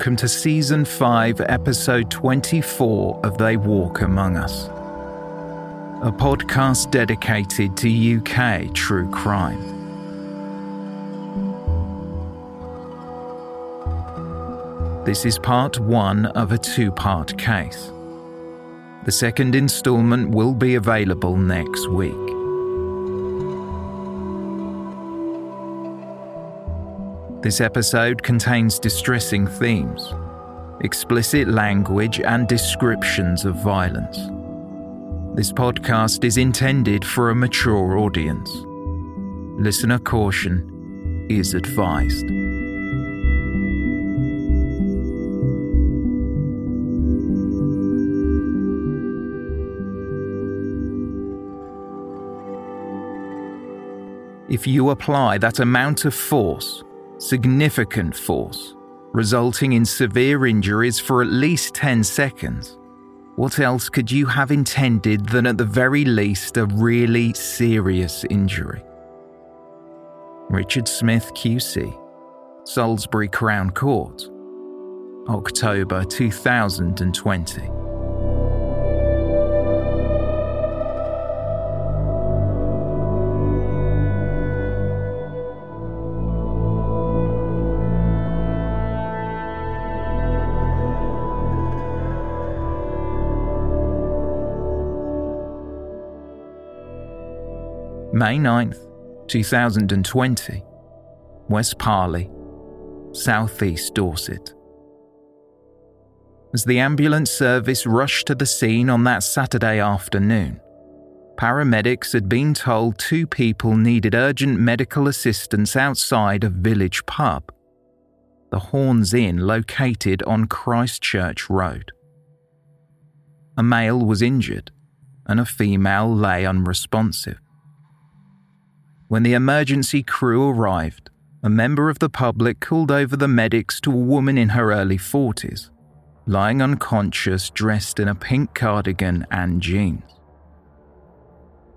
Welcome to Season 5, Episode 24 of They Walk Among Us, a podcast dedicated to UK true crime. This is part one of a two part case. The second instalment will be available next week. This episode contains distressing themes, explicit language, and descriptions of violence. This podcast is intended for a mature audience. Listener caution is advised. If you apply that amount of force, significant force, resulting in severe injuries for at least 10 seconds, what else could you have intended than at the very least a really serious injury? Richard Smith QC, Salisbury Crown Court, October 2020. May 9th, 2020, West Parley, southeast Dorset. As the ambulance service rushed to the scene on that Saturday afternoon, paramedics had been told two people needed urgent medical assistance outside a village pub, the Horns Inn located on Christchurch Road. A male was injured, and a female lay unresponsive. When the emergency crew arrived, a member of the public called over the medics to a woman in her early 40s, lying unconscious, dressed in a pink cardigan and jeans.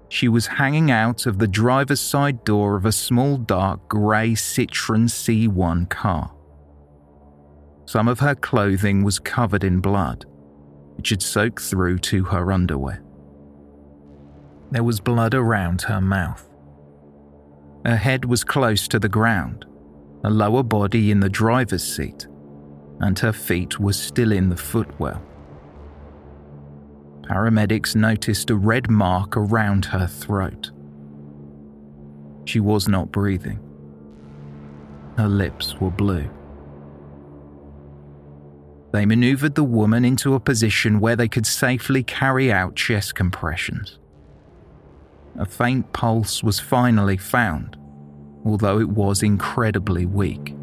She was hanging out of the driver's side door of a small dark grey Citroen C1 car. Some of her clothing was covered in blood, which had soaked through to her underwear. There was blood around her mouth. Her head was close to the ground, her lower body in the driver's seat, and her feet were still in the footwell. Paramedics noticed a red mark around her throat. She was not breathing. Her lips were blue. they maneuvered the woman into a position where they could safely carry out chest compressions. A faint pulse was finally found, although it was incredibly weak.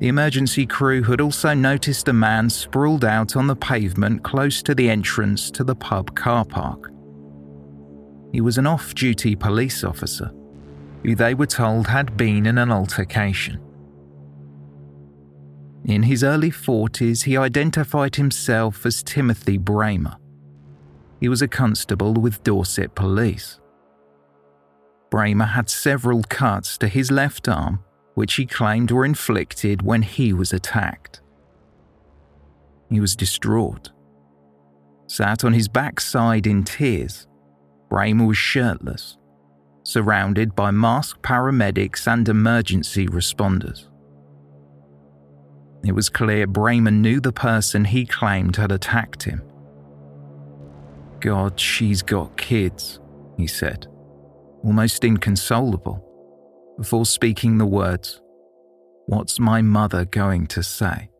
The emergency crew had also noticed a man sprawled out on the pavement close to the entrance to the pub car park. He was an off duty police officer who they were told had been in an altercation. In his early 40s, he identified himself as Timothy Brehmer. He was a constable with Dorset Police. Brehmer had several cuts to his left arm, which he claimed were inflicted when he was attacked. He was distraught. Sat on his backside in tears, Brehmer was shirtless, surrounded by masked paramedics and emergency responders. It was clear Brehmer knew the person he claimed had attacked him. God, she's got kids, he said, almost inconsolable, before speaking the words, What's my mother going to say?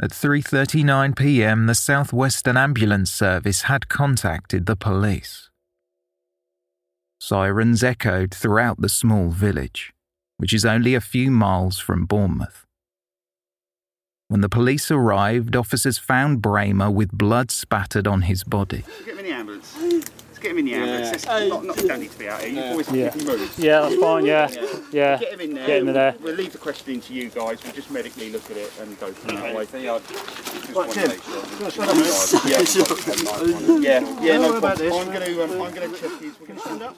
At 3:39 p.m., the Southwestern Ambulance Service had contacted the police. Sirens echoed throughout the small village which is only a few miles from Bournemouth. When the police arrived, officers found Brehmer with blood spattered on his body. Get him in the ambulance. Let's get him in the ambulance. Yeah. Not, not, don't need to be out here. You boys yeah. can move. Yeah, that's fine. Yeah. yeah. yeah. Get him in there. Get him in there. We'll, we'll leave the questioning to you guys. We'll just medically look at it and go from that way. They are just right, Tim. Sure. Yeah, yeah, yeah. No problem. I'm going to, um, I'm going to check his. We're going to stand up.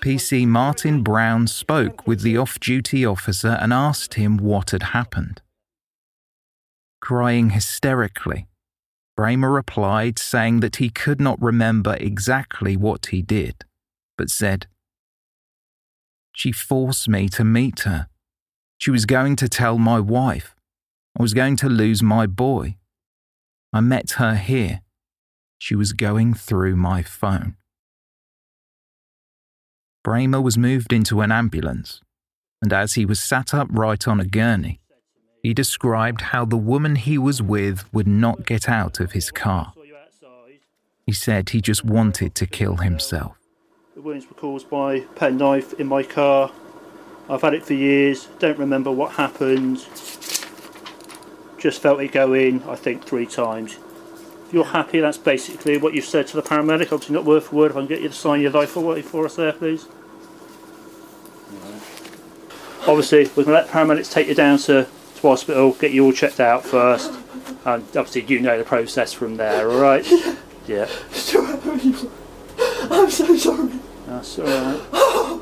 PC Martin Brown spoke with the off duty officer and asked him what had happened. Crying hysterically, Brehmer replied, saying that he could not remember exactly what he did, but said, She forced me to meet her. She was going to tell my wife. I was going to lose my boy. I met her here. She was going through my phone. Brehmer was moved into an ambulance, and as he was sat upright on a gurney, he described how the woman he was with would not get out of his car. He said he just wanted to kill himself. The wounds were caused by a penknife in my car. I've had it for years, don't remember what happened. Just felt it go in, I think, three times. If you're happy, that's basically what you've said to the paramedic. Obviously, not word for word. If I can get you to sign your life away for us there, please. Obviously, we're going to let paramedics take you down to, to hospital, get you all checked out first. And obviously, you know the process from there, alright? Yeah. I'm so sorry. That's alright.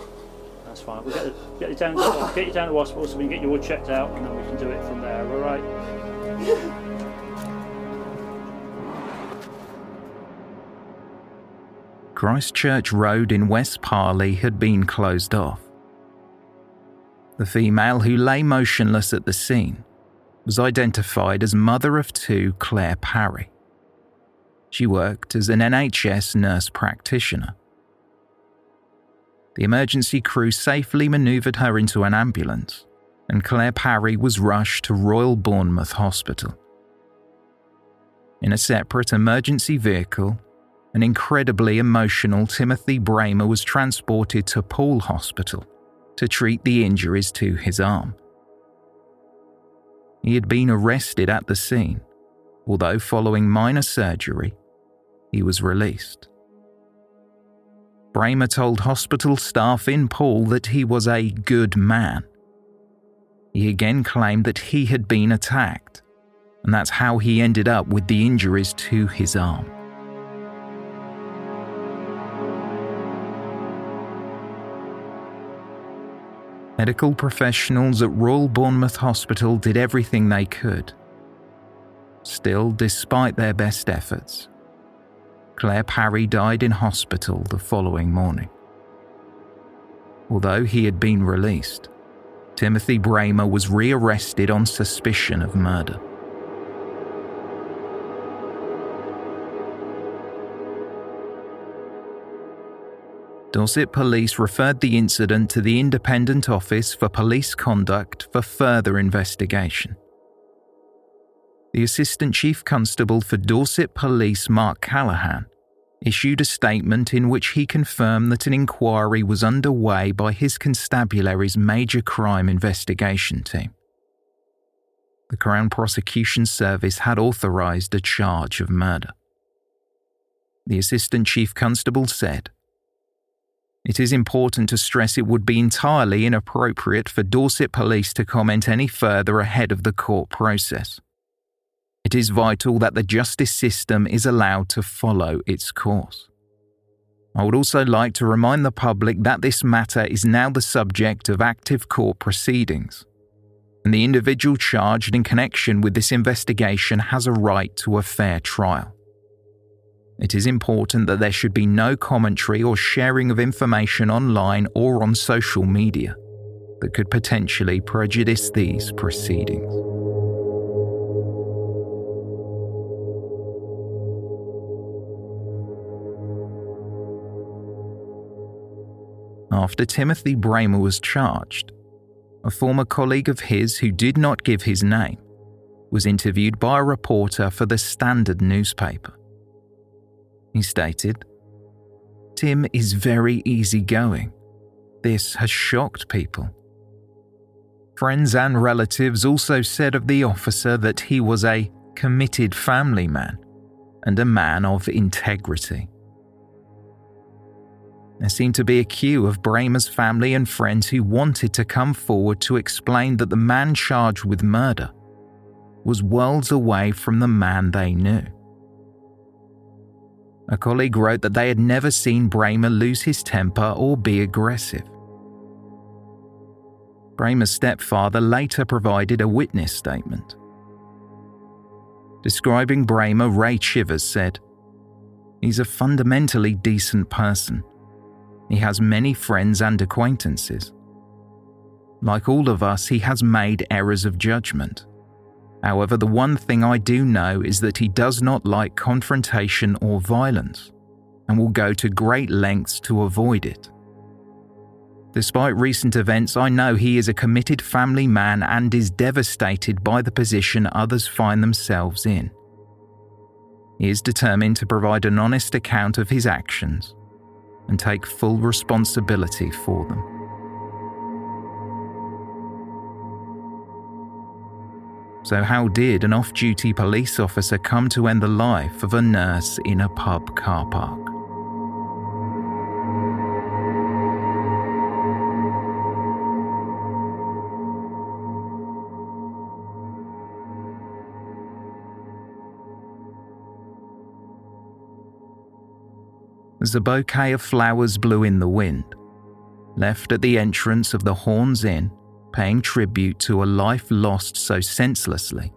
That's fine. We'll get, the, get, you down, get you down to hospital so we can get you all checked out and then we can do it from there, alright? Christchurch Road in West Parley had been closed off. The female who lay motionless at the scene was identified as mother of two Claire Parry. She worked as an NHS nurse practitioner. The emergency crew safely manoeuvred her into an ambulance, and Claire Parry was rushed to Royal Bournemouth Hospital. In a separate emergency vehicle, an incredibly emotional Timothy Brehmer was transported to Poole Hospital to treat the injuries to his arm. He had been arrested at the scene, although following minor surgery, he was released. Brehmer told hospital staff in Poole that he was a good man. He again claimed that he had been attacked, and that's how he ended up with the injuries to his arm. Medical professionals at Royal Bournemouth Hospital did everything they could. Still, despite their best efforts, Claire Parry died in hospital the following morning. Although he had been released, Timothy Brehmer was rearrested on suspicion of murder. Dorset Police referred the incident to the Independent Office for Police Conduct for further investigation. The Assistant Chief Constable for Dorset Police, Mark Callahan, issued a statement in which he confirmed that an inquiry was underway by his constabulary's major crime investigation team. The Crown Prosecution Service had authorised a charge of murder. The Assistant Chief Constable said, It is important to stress it would be entirely inappropriate for Dorset Police to comment any further ahead of the court process. It is vital that the justice system is allowed to follow its course. I would also like to remind the public that this matter is now the subject of active court proceedings, and the individual charged in connection with this investigation has a right to a fair trial. It is important that there should be no commentary or sharing of information online or on social media that could potentially prejudice these proceedings. after Timothy Brehmer was charged, a former colleague of his who did not give his name was interviewed by a reporter for the Standard newspaper. He stated, Tim is very easygoing. This has shocked people. Friends and relatives also said of the officer that he was a committed family man and a man of integrity. There seemed to be a queue of Brehmer's family and friends who wanted to come forward to explain that the man charged with murder was worlds away from the man they knew. A colleague wrote that they had never seen Brehmer lose his temper or be aggressive. Brehmer's stepfather later provided a witness statement. Describing Brehmer, Ray Chivers said, He's a fundamentally decent person he has many friends and acquaintances. Like all of us, he has made errors of judgment. However, the one thing I do know is that he does not like confrontation or violence and will go to great lengths to avoid it. Despite recent events, I know he is a committed family man and is devastated by the position others find themselves in. He is determined to provide an honest account of his actions and take full responsibility for them. So, how did an off duty police officer come to end the life of a nurse in a pub car park? as a bouquet of flowers blew in the wind. Left at the entrance of the Horns Inn, paying tribute to a life lost so senselessly,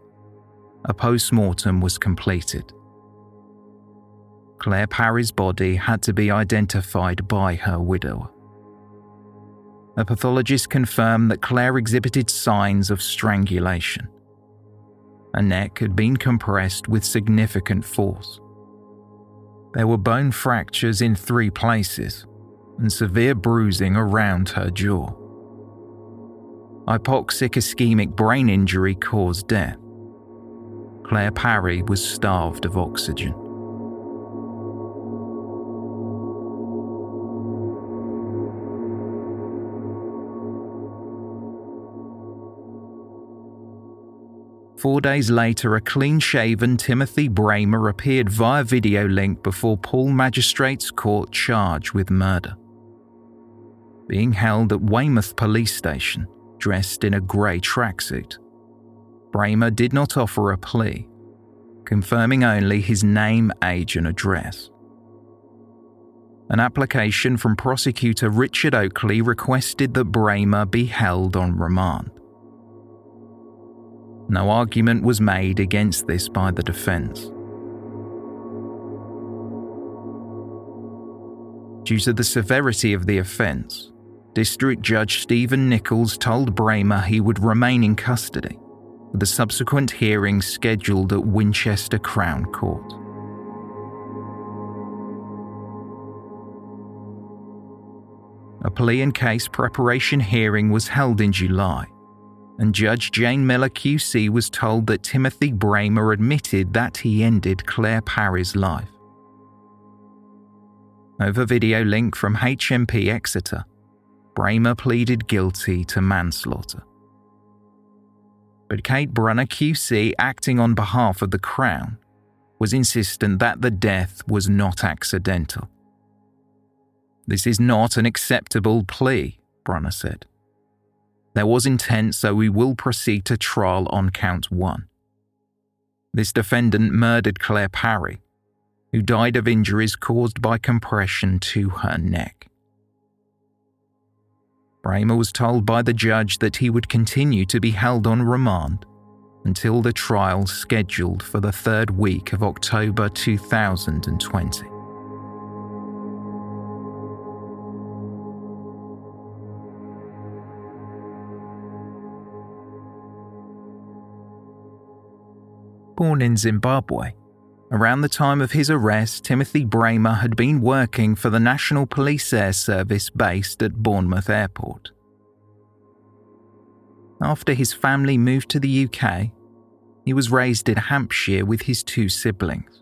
a post mortem was completed. Claire Parry's body had to be identified by her widower. A pathologist confirmed that Claire exhibited signs of strangulation. Her neck had been compressed with significant force. There were bone fractures in three places and severe bruising around her jaw. Hypoxic ischemic brain injury caused death. Claire Parry was starved of oxygen. Four days later, a clean shaven Timothy Brehmer appeared via video link before Poole Magistrates Court charged with murder. Being held at Weymouth Police Station, dressed in a grey tracksuit, Brehmer did not offer a plea, confirming only his name, age, and address. An application from prosecutor Richard Oakley requested that Brehmer be held on remand. No argument was made against this by the defence. Due to the severity of the offence, District Judge Stephen Nichols told Brehmer he would remain in custody, with a subsequent hearing scheduled at Winchester Crown Court. a plea and case preparation hearing was held in July, and Judge Jane Miller QC was told that Timothy Brehmer admitted that he ended Claire Parry's life. Over video link from HMP Exeter, Brehmer pleaded guilty to manslaughter. But Kate Brunner QC, acting on behalf of the Crown, was insistent that the death was not accidental. This is not an acceptable plea, Brunner said. There was intent, so we will proceed to trial on count one. This defendant murdered Claire Parry, who died of injuries caused by compression to her neck. Brehmer was told by the judge that he would continue to be held on remand until the trial scheduled for the third week of October 2020. Born in Zimbabwe, Around the time of his arrest, Timothy Brehmer had been working for the National Police Air Service based at Bournemouth Airport. After his family moved to the UK, he was raised in Hampshire with his two siblings.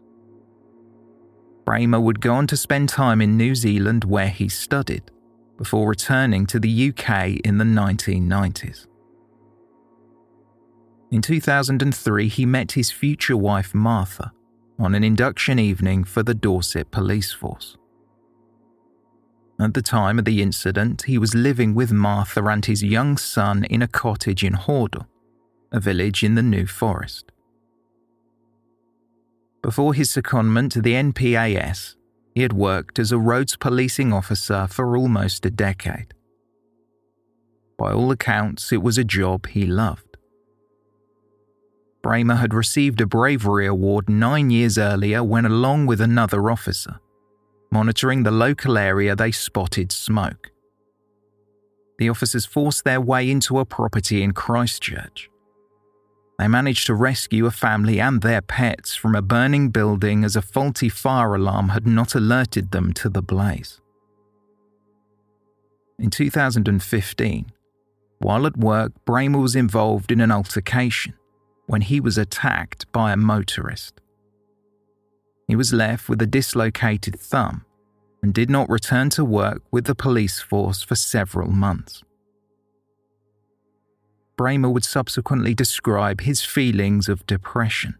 Brehmer would go on to spend time in New Zealand where he studied, before returning to the UK in the 1990s. In 2003, he met his future wife Martha on an induction evening for the Dorset Police Force. At the time of the incident, he was living with Martha and his young son in a cottage in Hordle, a village in the New Forest. Before his secondment to the NPAS, he had worked as a roads policing officer for almost a decade. By all accounts, it was a job he loved. Brehmer had received a bravery award nine years earlier when, along with another officer, monitoring the local area, they spotted smoke. The officers forced their way into a property in Christchurch. They managed to rescue a family and their pets from a burning building as a faulty fire alarm had not alerted them to the blaze. In 2015, while at work, Brehmer was involved in an altercation when he was attacked by a motorist. He was left with a dislocated thumb and did not return to work with the police force for several months. Brehmer would subsequently describe his feelings of depression.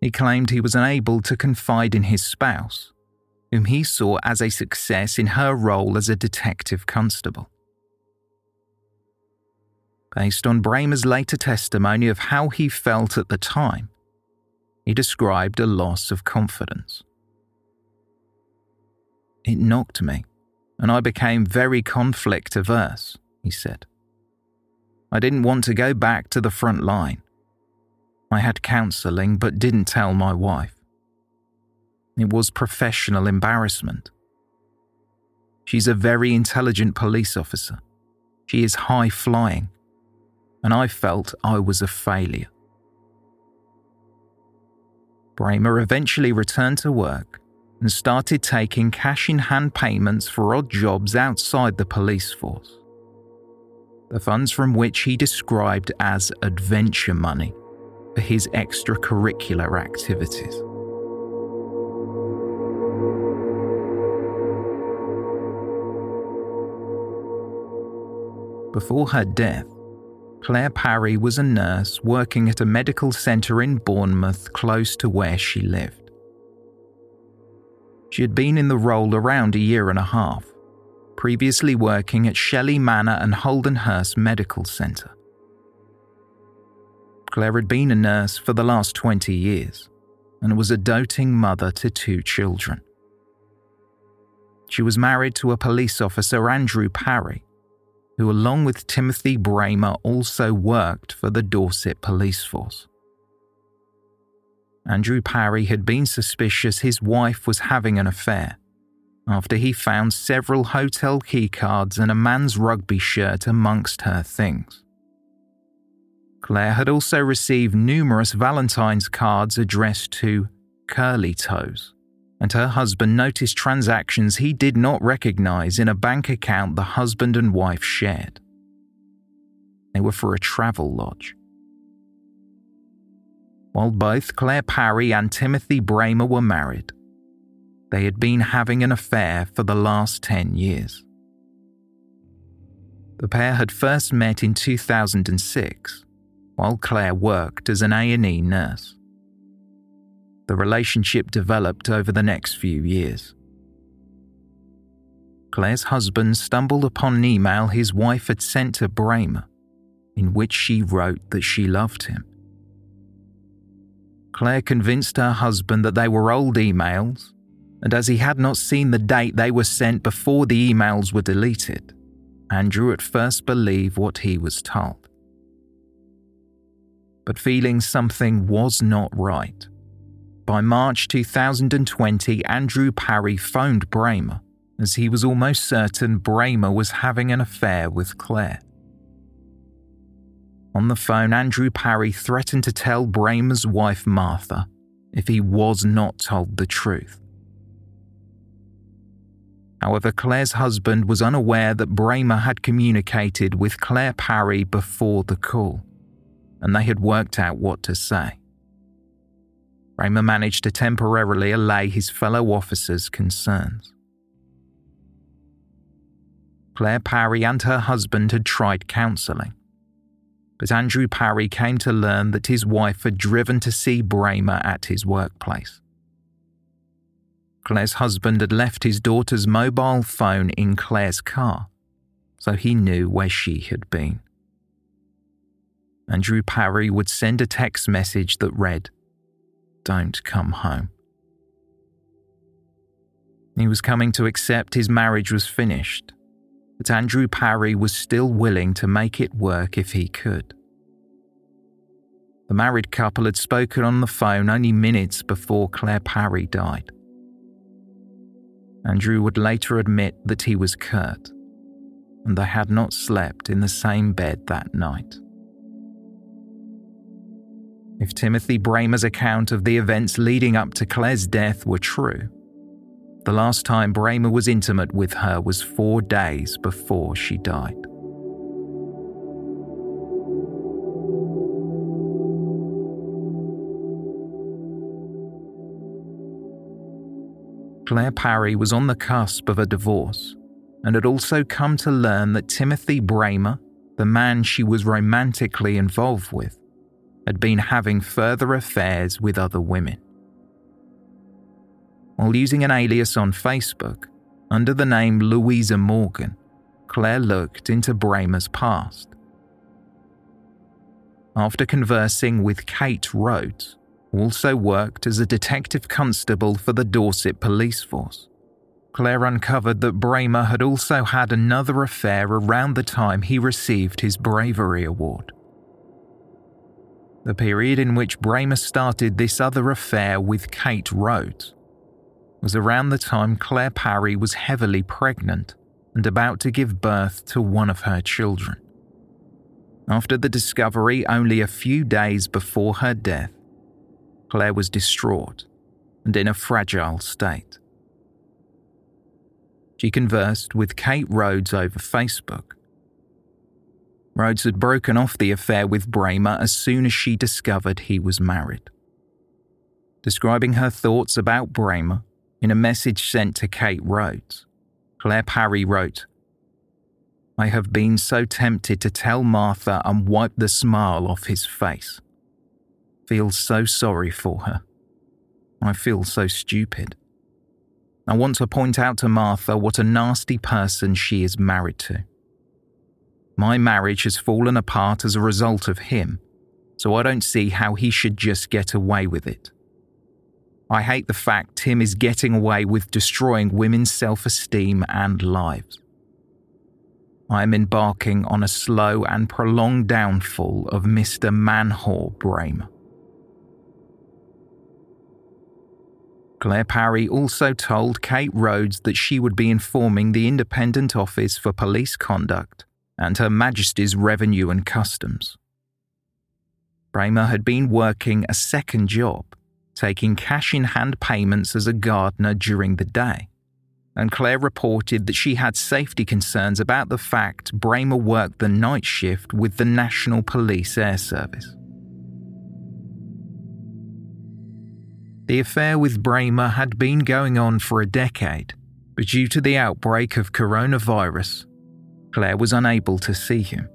He claimed he was unable to confide in his spouse, whom he saw as a success in her role as a detective constable. Based on Brehmer's later testimony of how he felt at the time, he described a loss of confidence. It knocked me, and I became very conflict averse, he said. I didn't want to go back to the front line. I had counselling but didn't tell my wife. It was professional embarrassment. She's a very intelligent police officer. She is high flying and I felt I was a failure. Brehmer eventually returned to work and started taking cash in hand payments for odd jobs outside the police force. The funds from which he described as adventure money for his extracurricular activities. Before her death, Claire Parry was a nurse working at a medical centre in Bournemouth close to where she lived. She had been in the role around a year and a half, previously working at Shelley Manor and Holdenhurst Medical Centre. Claire had been a nurse for the last 20 years and was a doting mother to two children. She was married to a police officer, Andrew Parry, who, along with Timothy Brehmer, also worked for the Dorset Police Force. Andrew Parry had been suspicious his wife was having an affair after he found several hotel keycards and a man's rugby shirt amongst her things. Claire had also received numerous Valentine's cards addressed to Curly Toes, and her husband noticed transactions he did not recognize in a bank account the husband and wife shared. They were for a travel lodge. While both Claire Parry and Timothy Brehmer were married, they had been having an affair for the last 10 years. The pair had first met in 2006 while Claire worked as an A&E nurse. The relationship developed over the next few years. Claire's husband stumbled upon an email his wife had sent to Brehmer in which she wrote that she loved him. Claire convinced her husband that they were old emails, and as he had not seen the date they were sent before the emails were deleted, Andrew at first believed what he was told. But feeling something was not right. By March 2020, Andrew Parry phoned Brehmer, as he was almost certain Brehmer was having an affair with Claire. On the phone, Andrew Parry threatened to tell Brehmer's wife Martha if he was not told the truth. However, Claire's husband was unaware that Brehmer had communicated with Claire Parry before the call, and they had worked out what to say. Brehmer managed to temporarily allay his fellow officers' concerns. Claire Parry and her husband had tried counselling, but Andrew Parry came to learn that his wife had driven to see Brehmer at his workplace. Claire's husband had left his daughter's mobile phone in Claire's car, so he knew where she had been. Andrew Parry would send a text message that read, Don't come home. He was coming to accept his marriage was finished, but Andrew Parry was still willing to make it work if he could. The married couple had spoken on the phone only minutes before Claire Parry died. Andrew would later admit that he was curt, and they had not slept in the same bed that night. If Timothy Brehmer's account of the events leading up to Claire's death were true, the last time Brehmer was intimate with her was four days before she died. Claire Parry was on the cusp of a divorce and had also come to learn that Timothy Brehmer, the man she was romantically involved with, had been having further affairs with other women. While using an alias on Facebook under the name Louisa Morgan, Claire looked into Brehmer's past. After conversing with Kate Rhodes, also worked as a detective constable for the Dorset police force. Claire uncovered that Brehmer had also had another affair around the time he received his Bravery Award. The period in which Brehmer started this other affair with Kate Rhodes was around the time Claire Parry was heavily pregnant and about to give birth to one of her children. After the discovery only a few days before her death, Claire was distraught and in a fragile state. She conversed with Kate Rhodes over Facebook. Rhodes had broken off the affair with Brehmer as soon as she discovered he was married. Describing her thoughts about Brehmer in a message sent to Kate Rhodes, Claire Parry wrote, I have been so tempted to tell Martha and wipe the smile off his face feel so sorry for her. I feel so stupid. I want to point out to Martha what a nasty person she is married to. My marriage has fallen apart as a result of him, so I don't see how he should just get away with it. I hate the fact Tim is getting away with destroying women's self esteem and lives. I am embarking on a slow and prolonged downfall of Mr. Manhor Brehmer. Claire Parry also told Kate Rhodes that she would be informing the Independent Office for Police Conduct and Her Majesty's Revenue and Customs. Brehmer had been working a second job taking cash in hand payments as a gardener during the day. And Claire reported that she had safety concerns about the fact Brehmer worked the night shift with the National Police Air Service. The affair with Brehmer had been going on for a decade, but due to the outbreak of coronavirus, Claire was unable to see him.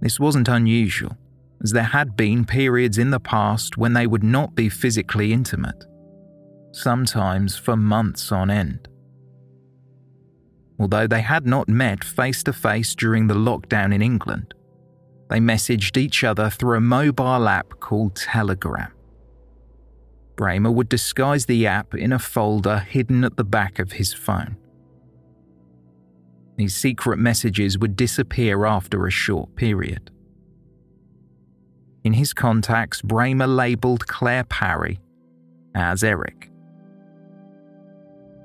This wasn't unusual, as there had been periods in the past when they would not be physically intimate, sometimes for months on end. Although they had not met face to face during the lockdown in England, they messaged each other through a mobile app called Telegram. Brehmer would disguise the app in a folder hidden at the back of his phone. These secret messages would disappear after a short period. In his contacts, Brehmer labelled Claire Parry as Eric.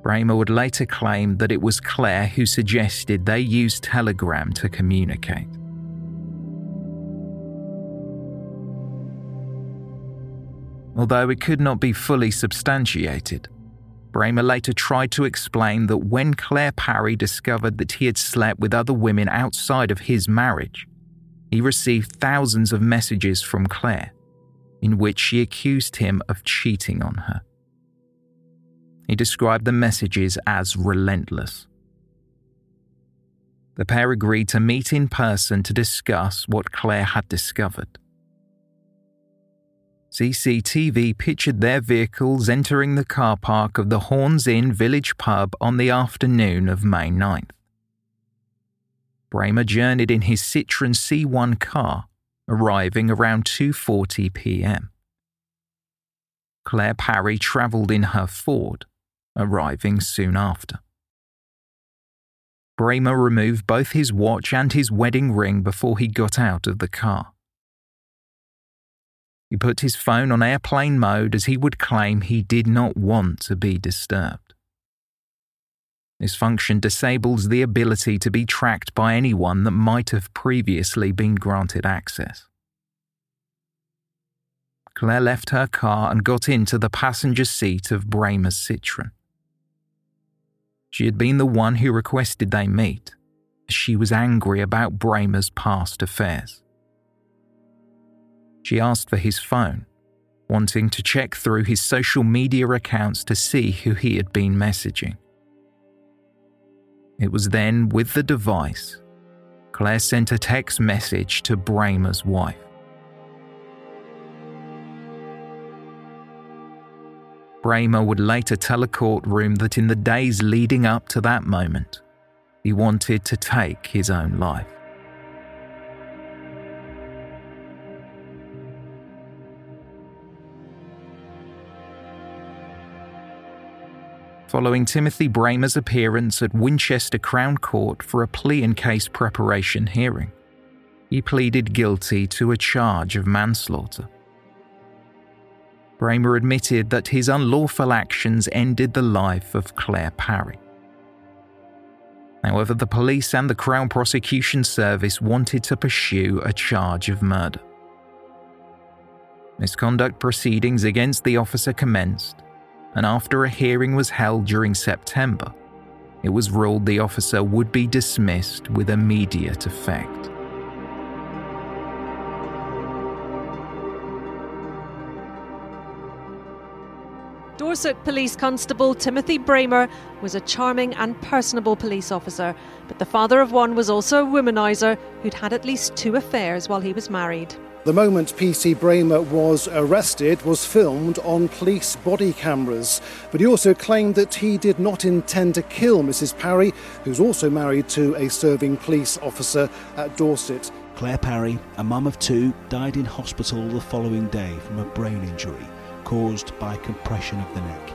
Brehmer would later claim that it was Claire who suggested they use Telegram to communicate. Although it could not be fully substantiated, Brehmer later tried to explain that when Claire Parry discovered that he had slept with other women outside of his marriage, he received thousands of messages from Claire in which she accused him of cheating on her. He described the messages as relentless. The pair agreed to meet in person to discuss what Claire had discovered. CCTV pictured their vehicles entering the car park of the Horns Inn village pub on the afternoon of May 9th. Brehmer journeyed in his Citroën C1 car, arriving around 2:40 p.m. Claire Parry travelled in her Ford, arriving soon after. Brehmer removed both his watch and his wedding ring before he got out of the car. He put his phone on airplane mode as he would claim he did not want to be disturbed. This function disables the ability to be tracked by anyone that might have previously been granted access. Claire left her car and got into the passenger seat of Brehmer's Citroën. She had been the one who requested they meet, as she was angry about Brehmer's past affairs. She asked for his phone, wanting to check through his social media accounts to see who he had been messaging. It was then, with the device, Claire sent a text message to Brehmer's wife. Brehmer would later tell a courtroom that in the days leading up to that moment, he wanted to take his own life. Following Timothy Brehmer's appearance at Winchester Crown Court for a plea and case preparation hearing. He pleaded guilty to a charge of manslaughter. Brehmer admitted that his unlawful actions ended the life of Claire Parry. However, the police and the Crown Prosecution Service wanted to pursue a charge of murder. Misconduct proceedings against the officer commenced, and after a hearing was held during September, it was ruled the officer would be dismissed with immediate effect. Dorset Police Constable Timothy Brehmer was a charming and personable police officer, but the father of one was also a womanizer who'd had at least two affairs while he was married. The moment PC Brehmer was arrested was filmed on police body cameras, but he also claimed that he did not intend to kill Mrs. Parry, who's also married to a serving police officer at Dorset. Claire Parry, a mum of two, died in hospital the following day from a brain injury caused by compression of the neck.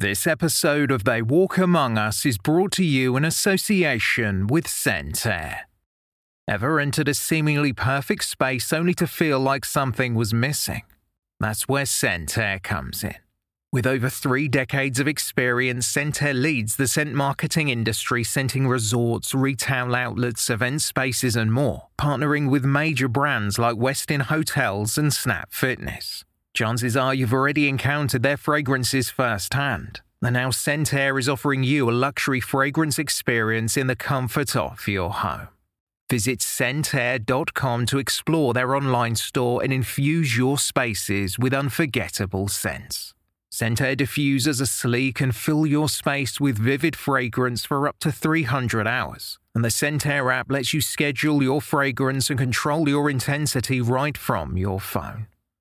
This episode of They Walk Among Us is brought to you in association with Scentair. Ever entered a seemingly perfect space only to feel like something was missing? That's where Scentair comes in. With over three decades of experience, Scentair leads the scent marketing industry, scenting resorts, retail outlets, event spaces, and more, partnering with major brands like Westin Hotels and Snap Fitness. Chances are you've already encountered their fragrances firsthand. And now Scentair is offering you a luxury fragrance experience in the comfort of your home. Visit scentair.com to explore their online store and infuse your spaces with unforgettable scents. Scentair diffusers are sleek and fill your space with vivid fragrance for up to 300 hours. And the Scentair app lets you schedule your fragrance and control your intensity right from your phone.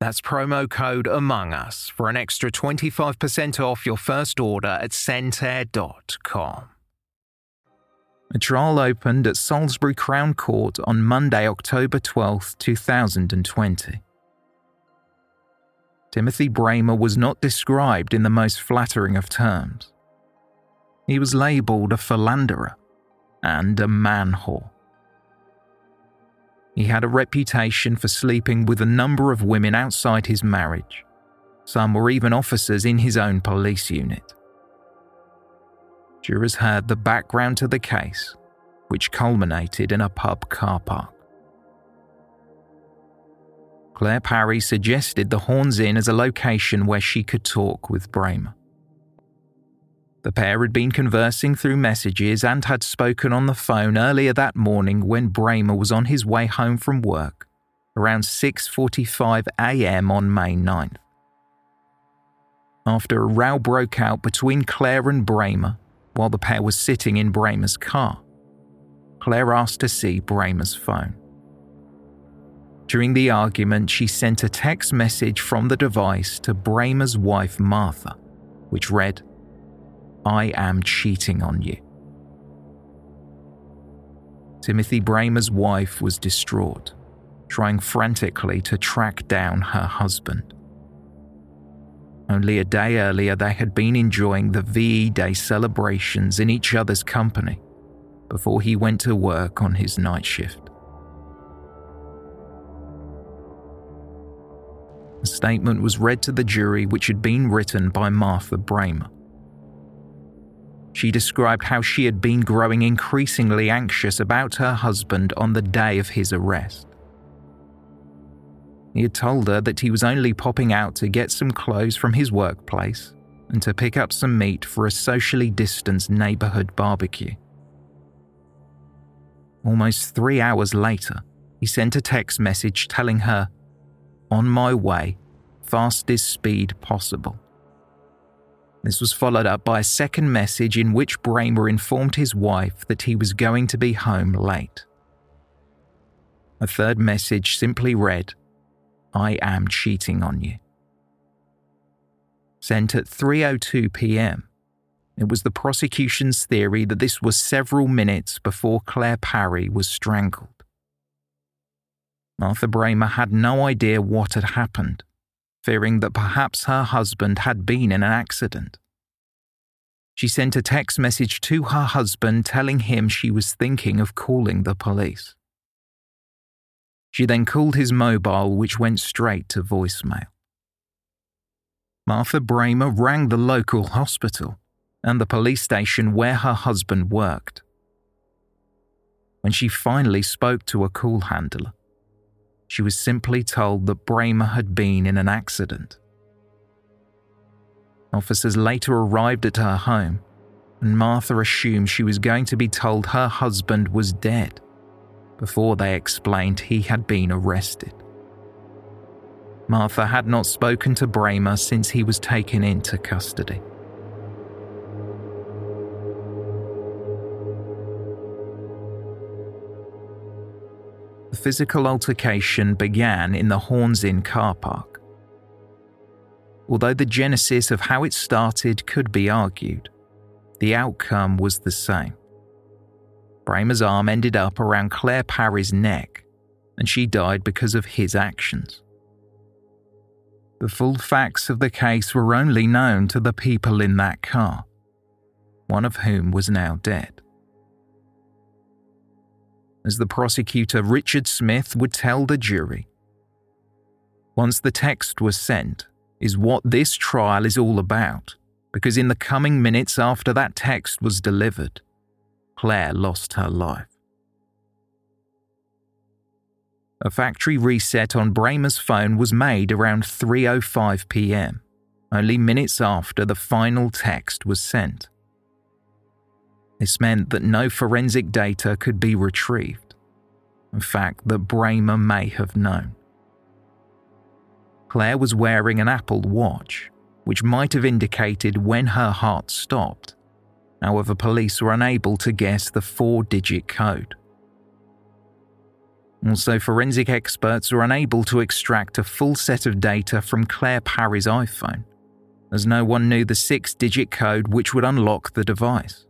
That's promo code Among Us for an extra 25% off your first order at scentair.com. A trial opened at Salisbury Crown Court on Monday, October 12, 2020. Timothy Brehmer was not described in the most flattering of terms. He was labelled a philanderer and a man whore. He had a reputation for sleeping with a number of women outside his marriage. Some were even officers in his own police unit. Jurors heard the background to the case, which culminated in a pub car park. Claire Parry suggested the Horns Inn as a location where she could talk with Brehmer. The pair had been conversing through messages and had spoken on the phone earlier that morning when Brehmer was on his way home from work around 6:45 a.m. on May 9th. After a row broke out between Claire and Brehmer while the pair was sitting in Brehmer's car, Claire asked to see Brehmer's phone. During the argument, she sent a text message from the device to Brehmer's wife, Martha, which read, I am cheating on you. Timothy Brehmer's wife was distraught, trying frantically to track down her husband. Only a day earlier, they had been enjoying the VE Day celebrations in each other's company before he went to work on his night shift. A statement was read to the jury which had been written by Martha Brehmer. She described how she had been growing increasingly anxious about her husband on the day of his arrest. He had told her that he was only popping out to get some clothes from his workplace and to pick up some meat for a socially distanced neighbourhood barbecue. Almost three hours later, he sent a text message telling her on my way, fastest speed possible. This was followed up by a second message in which Brehmer informed his wife that he was going to be home late. A third message simply read, I am cheating on you. Sent at 3:02 p.m. It was the prosecution's theory that this was several minutes before Claire Parry was strangled. Martha Brehmer had no idea what had happened, fearing that perhaps her husband had been in an accident. She sent a text message to her husband telling him she was thinking of calling the police. She then called his mobile, which went straight to voicemail. Martha Brehmer rang the local hospital and the police station where her husband worked. When she finally spoke to a call handler, she was simply told that Brehmer had been in an accident. Officers later arrived at her home, and Martha assumed she was going to be told her husband was dead before they explained he had been arrested. Martha had not spoken to Brehmer since he was taken into custody. The physical altercation began in the Horns Inn car park. Although the genesis of how it started could be argued, the outcome was the same. Brehmer's arm ended up around Claire Parry's neck, and she died because of his actions. The full facts of the case were only known to the people in that car, one of whom was now dead as the prosecutor Richard Smith would tell the jury. Once the text was sent, is what this trial is all about, because in the coming minutes after that text was delivered, Claire lost her life. A factory reset on Brehmer's phone was made around 3:05 p.m., only minutes after the final text was sent. This meant that no forensic data could be retrieved. In fact, that Brehmer may have known. Claire was wearing an Apple Watch, which might have indicated when her heart stopped. However, police were unable to guess the four digit code. Also, forensic experts were unable to extract a full set of data from Claire Parry's iPhone, as no one knew the six digit code which would unlock the device.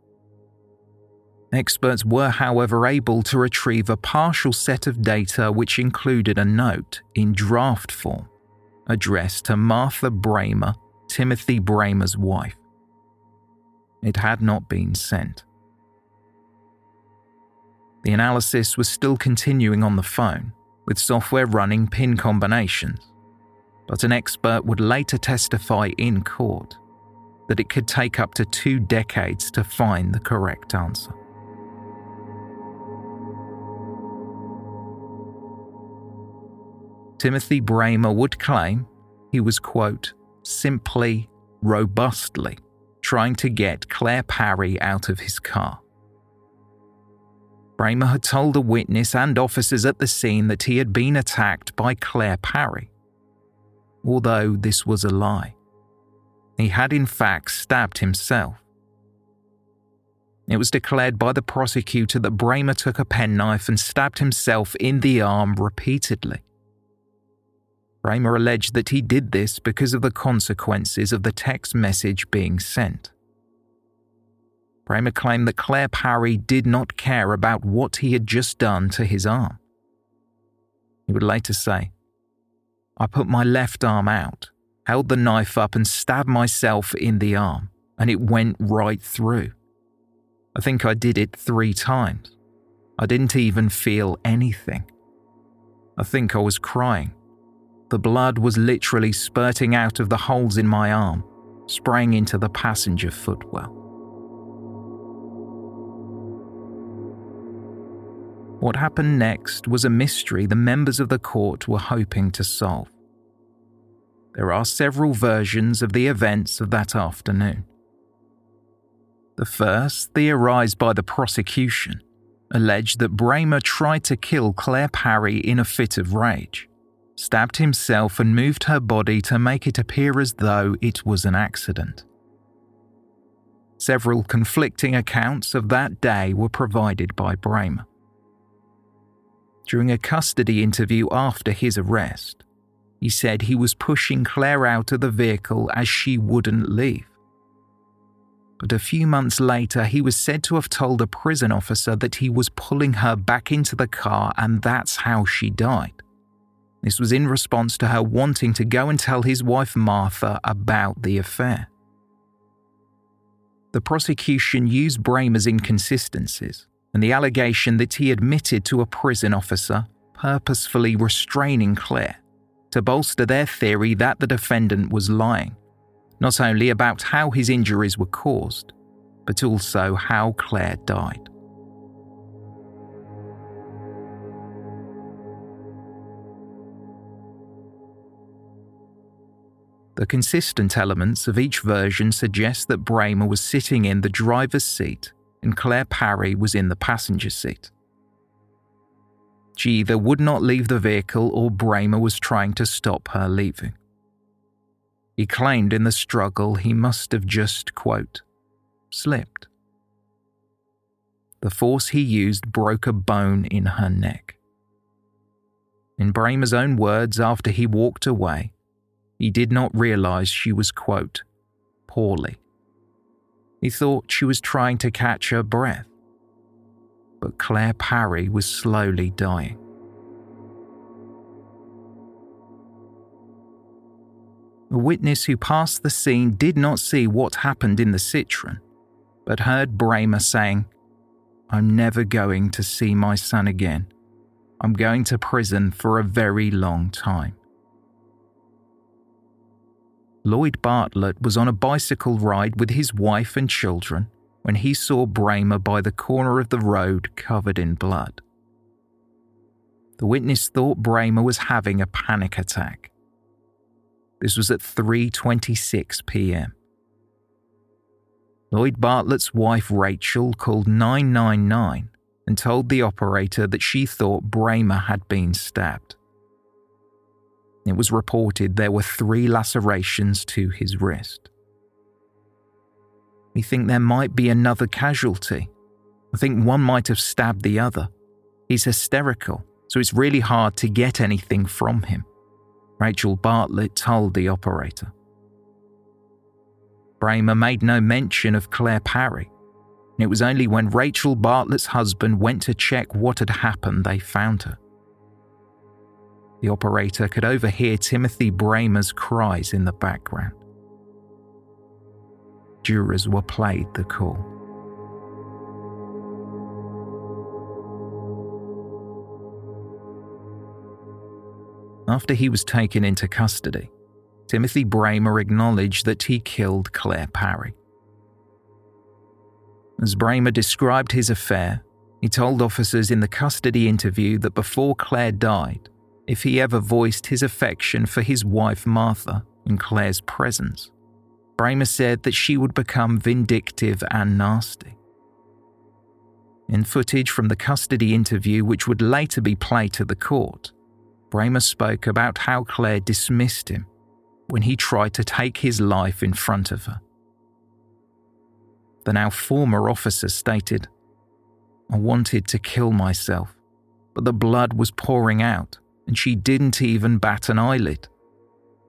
Experts were, however, able to retrieve a partial set of data which included a note in draft form addressed to Martha Brehmer, Timothy Brehmer's wife. It had not been sent. The analysis was still continuing on the phone, with software running pin combinations, but an expert would later testify in court that it could take up to two decades to find the correct answer. Timothy Brehmer would claim he was, quote, simply, robustly trying to get Claire Parry out of his car. Brehmer had told a witness and officers at the scene that he had been attacked by Claire Parry, although this was a lie. He had in fact stabbed himself. It was declared by the prosecutor that Brehmer took a penknife and stabbed himself in the arm repeatedly. Brehmer alleged that he did this because of the consequences of the text message being sent. Brehmer claimed that Claire Parry did not care about what he had just done to his arm. He would later say, I put my left arm out, held the knife up, and stabbed myself in the arm, and it went right through. I think I did it three times. I didn't even feel anything. I think I was crying. The blood was literally spurting out of the holes in my arm, spraying into the passenger footwell. What happened next was a mystery the members of the court were hoping to solve. There are several versions of the events of that afternoon. The first, theorized by the prosecution, alleged that Brehmer tried to kill Claire Parry in a fit of rage stabbed himself and moved her body to make it appear as though it was an accident. Several conflicting accounts of that day were provided by Brehmer. During a custody interview after his arrest, he said he was pushing Claire out of the vehicle as she wouldn't leave. But a few months later, he was said to have told a prison officer that he was pulling her back into the car and that's how she died. This was in response to her wanting to go and tell his wife Martha about the affair. The prosecution used Brehmer's inconsistencies and the allegation that he admitted to a prison officer purposefully restraining Claire to bolster their theory that the defendant was lying, not only about how his injuries were caused, but also how Claire died. The consistent elements of each version suggest that Brehmer was sitting in the driver's seat and Claire Parry was in the passenger seat. She either would not leave the vehicle or Brehmer was trying to stop her leaving. He claimed in the struggle he must have just, quote, slipped. The force he used broke a bone in her neck. In Brehmer's own words, after he walked away, he did not realize she was, quote, poorly. He thought she was trying to catch her breath. But Claire Parry was slowly dying. A witness who passed the scene did not see what happened in the Citroen, but heard Brehmer saying, I'm never going to see my son again. I'm going to prison for a very long time. Lloyd Bartlett was on a bicycle ride with his wife and children when he saw Brehmer by the corner of the road covered in blood. The witness thought Brehmer was having a panic attack. This was at 3:26 p.m. Lloyd Bartlett's wife Rachel called 999 and told the operator that she thought Brehmer had been stabbed. It was reported there were three lacerations to his wrist. We think there might be another casualty. I think one might have stabbed the other. He's hysterical, so it's really hard to get anything from him, Rachel Bartlett told the operator. Brehmer made no mention of Claire Parry. It was only when Rachel Bartlett's husband went to check what had happened they found her. The operator could overhear Timothy Brehmer's cries in the background. Jurors were played the call. After he was taken into custody, Timothy Brehmer acknowledged that he killed Claire Parry. As Brehmer described his affair, he told officers in the custody interview that before Claire died, if he ever voiced his affection for his wife Martha in Claire's presence. Brehmer said that she would become vindictive and nasty. In footage from the custody interview, which would later be played to the court, Brehmer spoke about how Claire dismissed him when he tried to take his life in front of her. The now former officer stated, I wanted to kill myself, but the blood was pouring out and she didn't even bat an eyelid.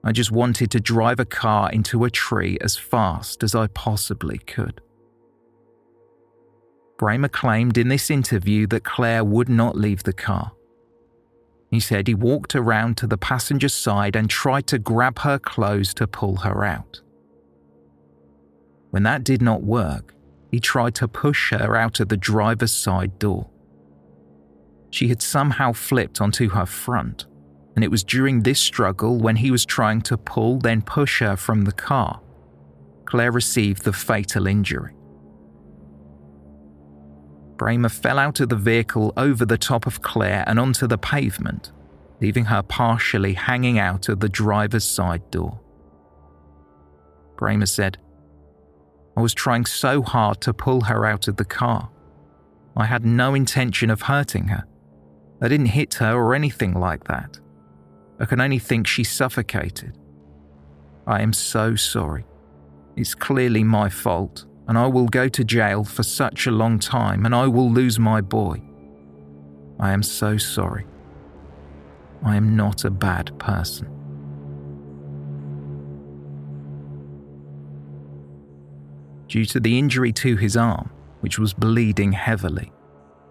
I just wanted to drive a car into a tree as fast as I possibly could. Brehmer claimed in this interview that Claire would not leave the car. He said he walked around to the passenger side and tried to grab her clothes to pull her out. When that did not work, he tried to push her out of the driver's side door. She had somehow flipped onto her front, and it was during this struggle when he was trying to pull, then push her from the car. Claire received the fatal injury. Brehmer fell out of the vehicle over the top of Claire and onto the pavement, leaving her partially hanging out of the driver's side door. Brehmer said, I was trying so hard to pull her out of the car. I had no intention of hurting her. I didn't hit her or anything like that. I can only think she suffocated. I am so sorry. It's clearly my fault. and I will go to jail for such a long time, and I will lose my boy. I am so sorry. I am not a bad person. Due to the injury to his arm, which was bleeding heavily,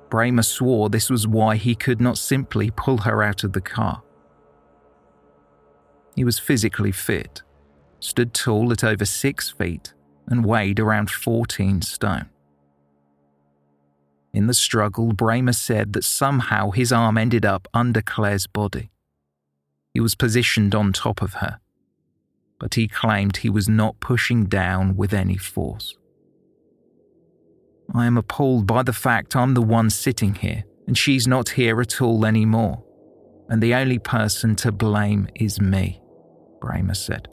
Brehmer swore this was why he could not simply pull her out of the car. He was physically fit, stood tall at over six feet, and weighed around 14 stone. In the struggle, Brehmer said that somehow his arm ended up under Claire's body. He was positioned on top of her, but he claimed he was not pushing down with any force. I am appalled by the fact I'm the one sitting here and she's not here at all anymore, and the only person to blame is me, Brehmer said.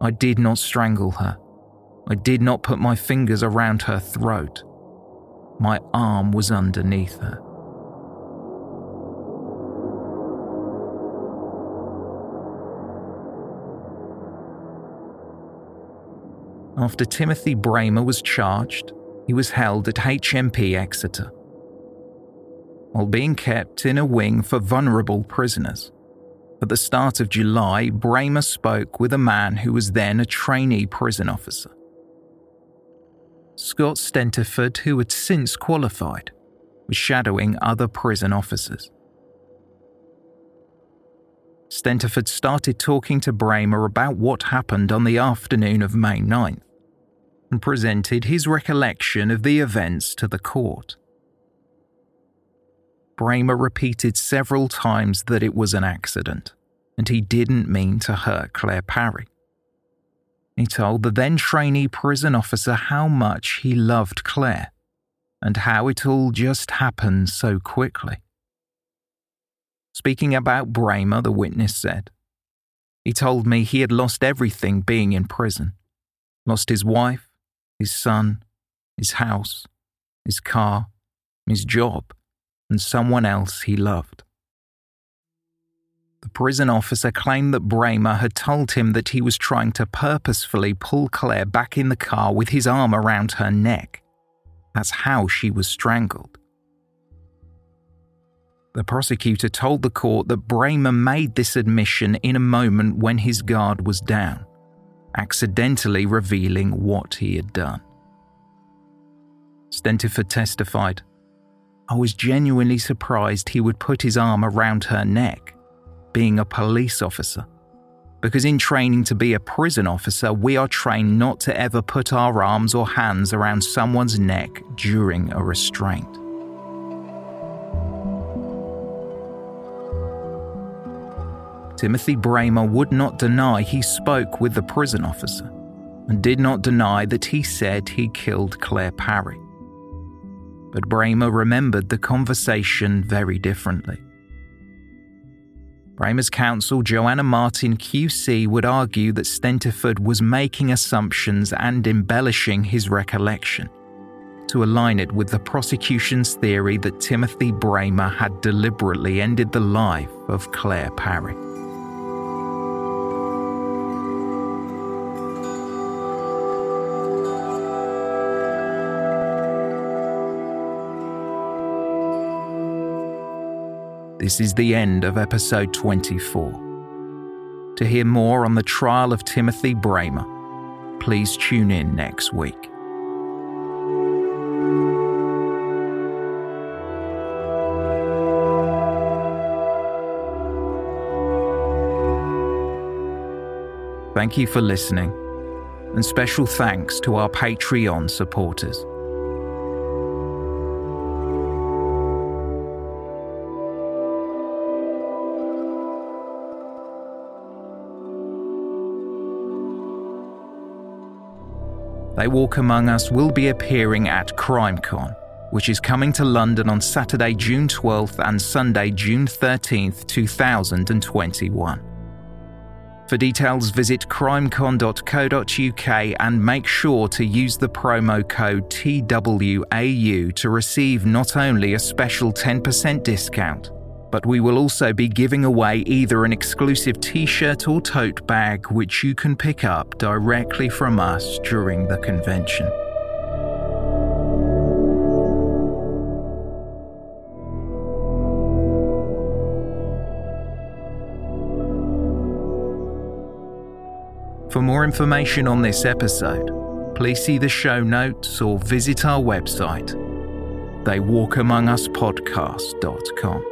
I did not strangle her. I did not put my fingers around her throat. My arm was underneath her. After Timothy Brehmer was charged, he was held at HMP Exeter. While being kept in a wing for vulnerable prisoners, at the start of July, Brehmer spoke with a man who was then a trainee prison officer. Scott Stentiford, who had since qualified, was shadowing other prison officers. Stentiford started talking to Brehmer about what happened on the afternoon of May 9th and presented his recollection of the events to the court. Brehmer repeated several times that it was an accident and he didn't mean to hurt Claire Parry. He told the then trainee prison officer how much he loved Claire and how it all just happened so quickly. Speaking about Brehmer, the witness said, He told me he had lost everything being in prison lost his wife, his son, his house, his car, his job, and someone else he loved. The prison officer claimed that Brehmer had told him that he was trying to purposefully pull Claire back in the car with his arm around her neck. That's how she was strangled. The prosecutor told the court that Brehmer made this admission in a moment when his guard was down, accidentally revealing what he had done. Stentiford testified, I was genuinely surprised he would put his arm around her neck, being a police officer. Because in training to be a prison officer, we are trained not to ever put our arms or hands around someone's neck during a restraint. Timothy Brehmer would not deny he spoke with the prison officer and did not deny that he said he killed Claire Parry. But Brehmer remembered the conversation very differently. Brehmer's counsel, Joanna Martin QC, would argue that Stentiford was making assumptions and embellishing his recollection to align it with the prosecution's theory that Timothy Brehmer had deliberately ended the life of Claire Parry. This is the end of episode 24. To hear more on the trial of Timothy Brehmer, please tune in next week. Thank you for listening, and special thanks to our Patreon supporters. They Walk Among Us will be appearing at CrimeCon, which is coming to London on Saturday, June 12th and Sunday, June 13th, 2021. For details, visit crimecon.co.uk and make sure to use the promo code TWAU to receive not only a special 10% discount, but we will also be giving away either an exclusive t shirt or tote bag, which you can pick up directly from us during the convention. For more information on this episode, please see the show notes or visit our website, theywalkamonguspodcast.com.